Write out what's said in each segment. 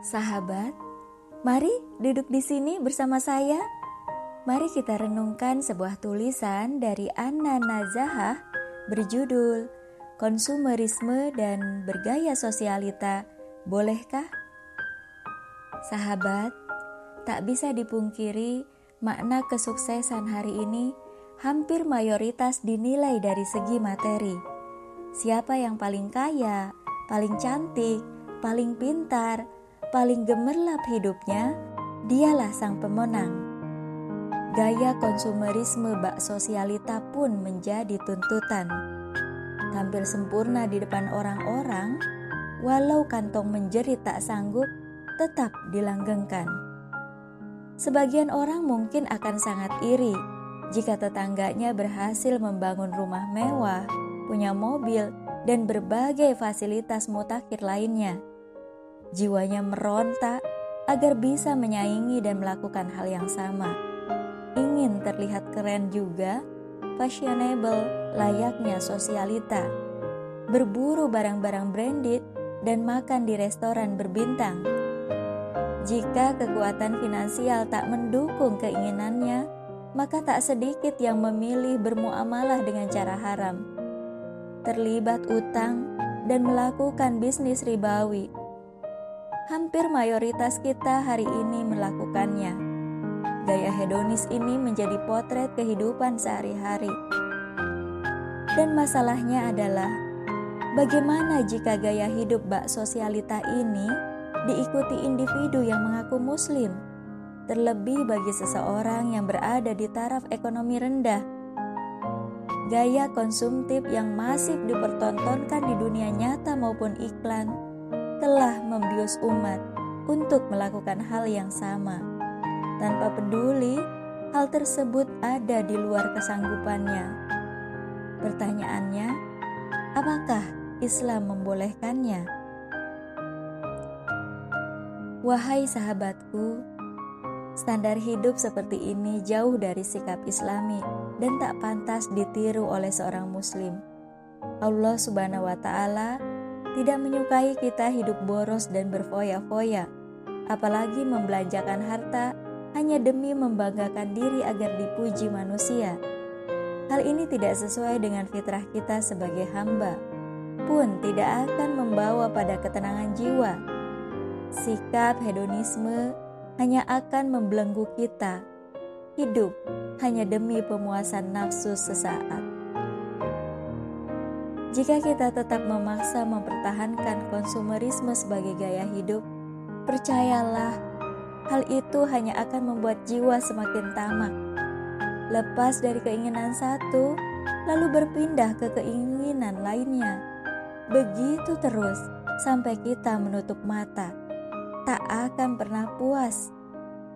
Sahabat, mari duduk di sini bersama saya. Mari kita renungkan sebuah tulisan dari Anna Nazahah berjudul Konsumerisme dan Bergaya Sosialita, Bolehkah? Sahabat, tak bisa dipungkiri makna kesuksesan hari ini hampir mayoritas dinilai dari segi materi. Siapa yang paling kaya, paling cantik, paling pintar, paling gemerlap hidupnya, dialah sang pemenang. Gaya konsumerisme bak sosialita pun menjadi tuntutan. Tampil sempurna di depan orang-orang, walau kantong menjerit tak sanggup, tetap dilanggengkan. Sebagian orang mungkin akan sangat iri jika tetangganya berhasil membangun rumah mewah, punya mobil, dan berbagai fasilitas mutakhir lainnya Jiwanya meronta agar bisa menyaingi dan melakukan hal yang sama. Ingin terlihat keren juga, fashionable layaknya sosialita. Berburu barang-barang branded dan makan di restoran berbintang. Jika kekuatan finansial tak mendukung keinginannya, maka tak sedikit yang memilih bermuamalah dengan cara haram. Terlibat utang dan melakukan bisnis ribawi hampir mayoritas kita hari ini melakukannya. Gaya hedonis ini menjadi potret kehidupan sehari-hari. Dan masalahnya adalah bagaimana jika gaya hidup bak sosialita ini diikuti individu yang mengaku muslim, terlebih bagi seseorang yang berada di taraf ekonomi rendah. Gaya konsumtif yang masif dipertontonkan di dunia nyata maupun iklan telah membius umat untuk melakukan hal yang sama. Tanpa peduli, hal tersebut ada di luar kesanggupannya. Pertanyaannya, apakah Islam membolehkannya? Wahai sahabatku, standar hidup seperti ini jauh dari sikap Islami dan tak pantas ditiru oleh seorang Muslim. Allah Subhanahu wa Ta'ala tidak menyukai kita hidup boros dan berfoya-foya, apalagi membelanjakan harta hanya demi membanggakan diri agar dipuji manusia. Hal ini tidak sesuai dengan fitrah kita sebagai hamba, pun tidak akan membawa pada ketenangan jiwa. Sikap hedonisme hanya akan membelenggu kita. Hidup hanya demi pemuasan nafsu sesaat. Jika kita tetap memaksa mempertahankan konsumerisme sebagai gaya hidup, percayalah, hal itu hanya akan membuat jiwa semakin tamak. Lepas dari keinginan satu, lalu berpindah ke keinginan lainnya. Begitu terus sampai kita menutup mata, tak akan pernah puas.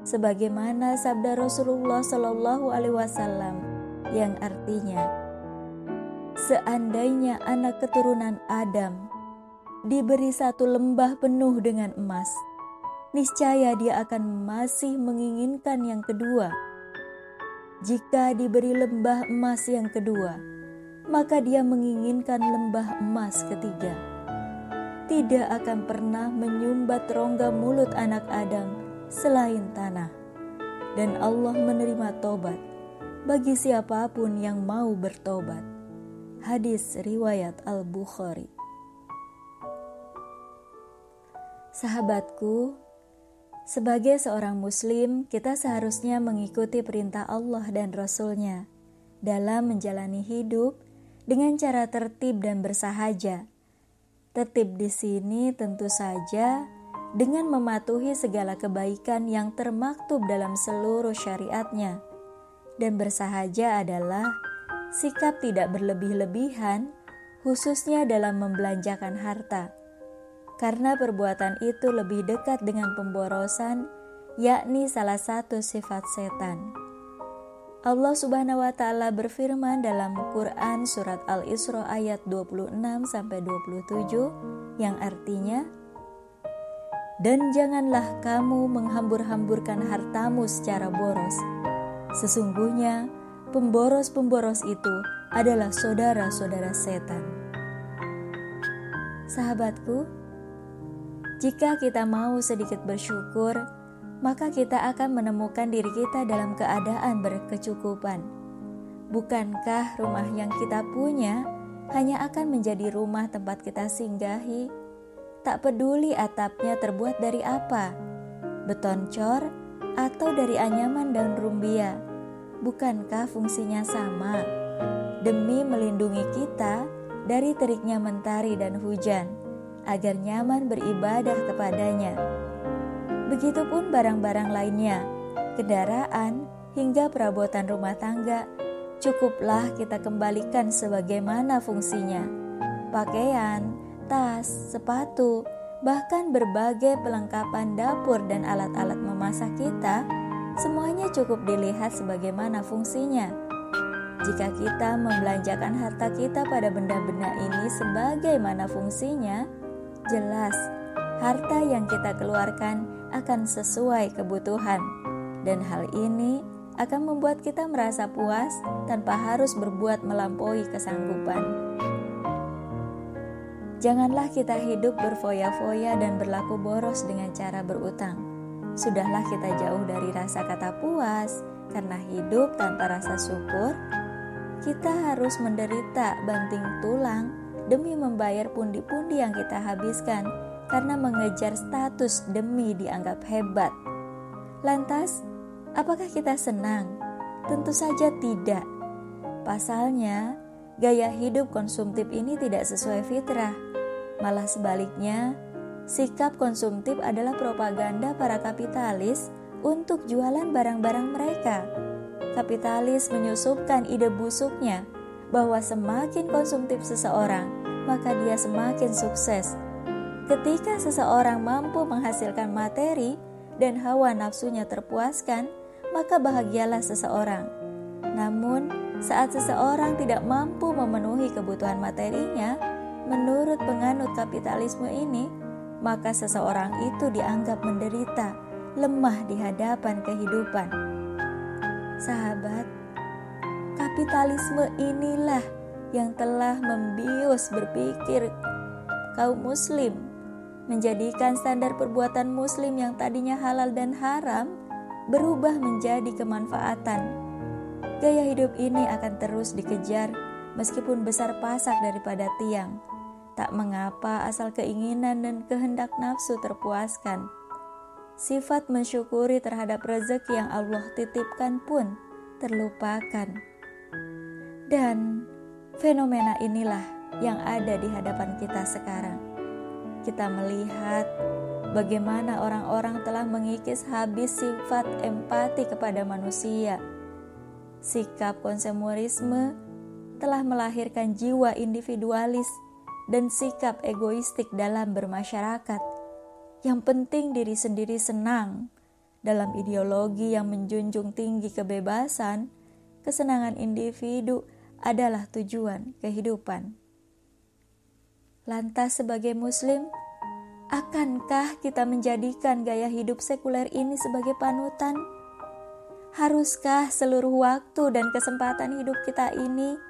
Sebagaimana sabda Rasulullah Shallallahu Alaihi Wasallam yang artinya, Seandainya anak keturunan Adam diberi satu lembah penuh dengan emas, niscaya dia akan masih menginginkan yang kedua. Jika diberi lembah emas yang kedua, maka dia menginginkan lembah emas ketiga. Tidak akan pernah menyumbat rongga mulut anak Adam selain tanah, dan Allah menerima tobat bagi siapa pun yang mau bertobat. Hadis riwayat Al-Bukhari. Sahabatku, sebagai seorang muslim, kita seharusnya mengikuti perintah Allah dan Rasul-Nya dalam menjalani hidup dengan cara tertib dan bersahaja. Tertib di sini tentu saja dengan mematuhi segala kebaikan yang termaktub dalam seluruh syariatnya. Dan bersahaja adalah sikap tidak berlebih-lebihan, khususnya dalam membelanjakan harta, karena perbuatan itu lebih dekat dengan pemborosan, yakni salah satu sifat setan. Allah Subhanahu wa taala berfirman dalam Quran surat Al-Isra ayat 26 sampai 27 yang artinya Dan janganlah kamu menghambur-hamburkan hartamu secara boros. Sesungguhnya pemboros-pemboros itu adalah saudara-saudara setan. Sahabatku, Jika kita mau sedikit bersyukur, maka kita akan menemukan diri kita dalam keadaan berkecukupan. Bukankah rumah yang kita punya hanya akan menjadi rumah tempat kita singgahi? Tak peduli atapnya terbuat dari apa, beton cor atau dari anyaman dan rumbia. Bukankah fungsinya sama? Demi melindungi kita dari teriknya mentari dan hujan, agar nyaman beribadah kepadanya. Begitupun barang-barang lainnya, kendaraan, hingga perabotan rumah tangga, cukuplah kita kembalikan sebagaimana fungsinya. Pakaian, tas, sepatu, bahkan berbagai pelengkapan dapur dan alat-alat memasak kita, semuanya cukup dilihat sebagaimana fungsinya. Jika kita membelanjakan harta kita pada benda-benda ini sebagaimana fungsinya, jelas harta yang kita keluarkan akan sesuai kebutuhan, dan hal ini akan membuat kita merasa puas tanpa harus berbuat melampaui kesanggupan. Janganlah kita hidup berfoya-foya dan berlaku boros dengan cara berutang. Sudahlah kita jauh dari rasa kata puas, karena hidup tanpa rasa syukur, kita harus menderita banting tulang demi membayar pundi-pundi yang kita habiskan karena mengejar status demi dianggap hebat. Lantas, apakah kita senang? Tentu saja tidak. Pasalnya, gaya hidup konsumtif ini tidak sesuai fitrah. Malah sebaliknya, sikap konsumtif adalah propaganda para kapitalis untuk jualan barang-barang mereka. Kapitalis menyusupkan ide busuknya bahwa semakin konsumtif seseorang, maka dia semakin sukses Ketika seseorang mampu menghasilkan materi dan hawa nafsunya terpuaskan, maka bahagialah seseorang. Namun, saat seseorang tidak mampu memenuhi kebutuhan materinya, menurut penganut kapitalisme ini, maka seseorang itu dianggap menderita, lemah di hadapan kehidupan. Sahabat, kapitalisme inilah yang telah membius berpikir kaum muslim menjadikan standar perbuatan Muslim yang tadinya halal dan haram berubah menjadi kemanfaatan. Gaya hidup ini akan terus dikejar meskipun besar pasak daripada tiang. Tak mengapa asal keinginan dan kehendak nafsu terpuaskan. Sifat mensyukuri terhadap rezeki yang Allah titipkan pun terlupakan. Dan fenomena inilah yang ada di hadapan kita sekarang kita melihat bagaimana orang-orang telah mengikis habis sifat empati kepada manusia. Sikap konsumerisme telah melahirkan jiwa individualis dan sikap egoistik dalam bermasyarakat. Yang penting diri sendiri senang. Dalam ideologi yang menjunjung tinggi kebebasan, kesenangan individu adalah tujuan kehidupan. Lantas sebagai muslim, akankah kita menjadikan gaya hidup sekuler ini sebagai panutan? Haruskah seluruh waktu dan kesempatan hidup kita ini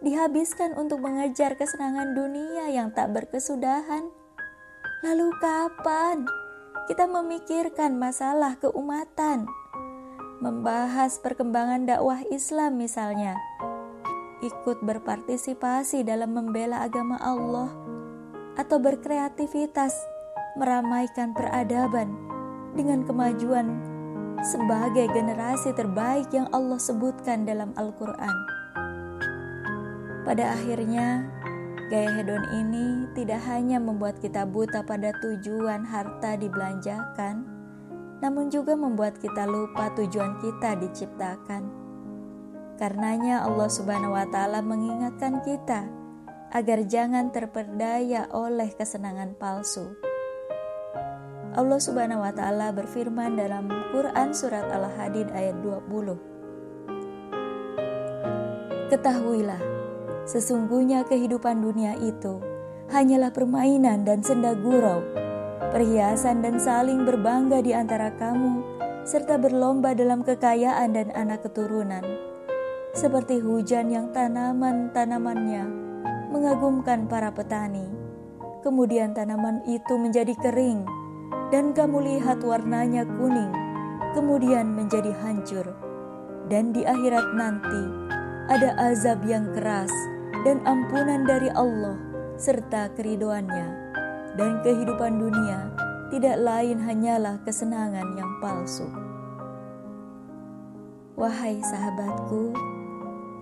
dihabiskan untuk mengejar kesenangan dunia yang tak berkesudahan? Lalu kapan kita memikirkan masalah keumatan? Membahas perkembangan dakwah Islam misalnya, ikut berpartisipasi dalam membela agama Allah atau berkreativitas meramaikan peradaban dengan kemajuan sebagai generasi terbaik yang Allah sebutkan dalam Al-Quran. Pada akhirnya, gaya hedon ini tidak hanya membuat kita buta pada tujuan harta dibelanjakan, namun juga membuat kita lupa tujuan kita diciptakan. Karenanya Allah Subhanahu wa taala mengingatkan kita agar jangan terperdaya oleh kesenangan palsu. Allah Subhanahu wa taala berfirman dalam Quran surat Al-Hadid ayat 20. Ketahuilah, sesungguhnya kehidupan dunia itu hanyalah permainan dan senda gurau, perhiasan dan saling berbangga di antara kamu, serta berlomba dalam kekayaan dan anak keturunan. Seperti hujan yang tanaman-tanamannya mengagumkan para petani. Kemudian tanaman itu menjadi kering dan kamu lihat warnanya kuning, kemudian menjadi hancur. Dan di akhirat nanti ada azab yang keras dan ampunan dari Allah serta keridoannya. Dan kehidupan dunia tidak lain hanyalah kesenangan yang palsu. Wahai sahabatku,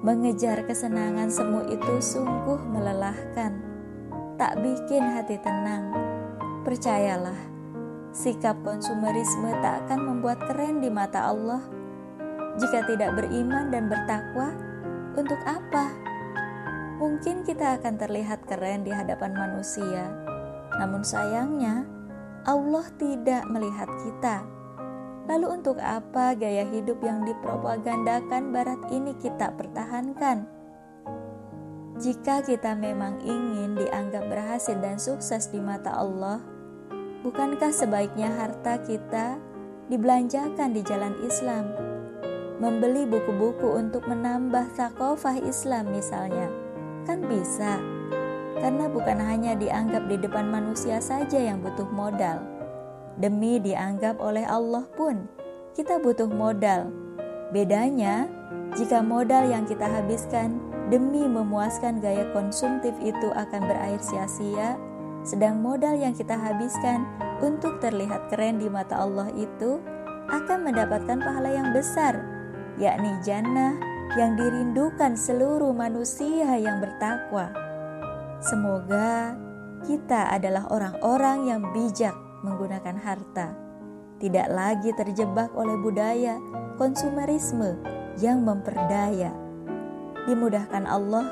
mengejar kesenangan semu itu sungguh melelahkan, tak bikin hati tenang. Percayalah, sikap konsumerisme tak akan membuat keren di mata Allah. Jika tidak beriman dan bertakwa, untuk apa? Mungkin kita akan terlihat keren di hadapan manusia, namun sayangnya Allah tidak melihat kita. Lalu, untuk apa gaya hidup yang dipropagandakan Barat ini kita pertahankan? Jika kita memang ingin dianggap berhasil dan sukses di mata Allah, bukankah sebaiknya harta kita dibelanjakan di jalan Islam? Membeli buku-buku untuk menambah takofah Islam misalnya Kan bisa, karena bukan hanya dianggap di depan manusia saja yang butuh modal. Demi dianggap oleh Allah pun, kita butuh modal. Bedanya, jika modal yang kita habiskan demi memuaskan gaya konsumtif itu akan berakhir sia-sia, sedang modal yang kita habiskan untuk terlihat keren di mata Allah itu akan mendapatkan pahala yang besar, yakni jannah yang dirindukan seluruh manusia yang bertakwa. Semoga kita adalah orang-orang yang bijak menggunakan harta, tidak lagi terjebak oleh budaya konsumerisme yang memperdaya. Dimudahkan Allah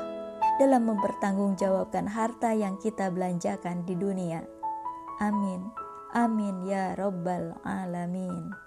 dalam mempertanggungjawabkan harta yang kita belanjakan di dunia. Amin. Amin ya Rabbal 'Alamin.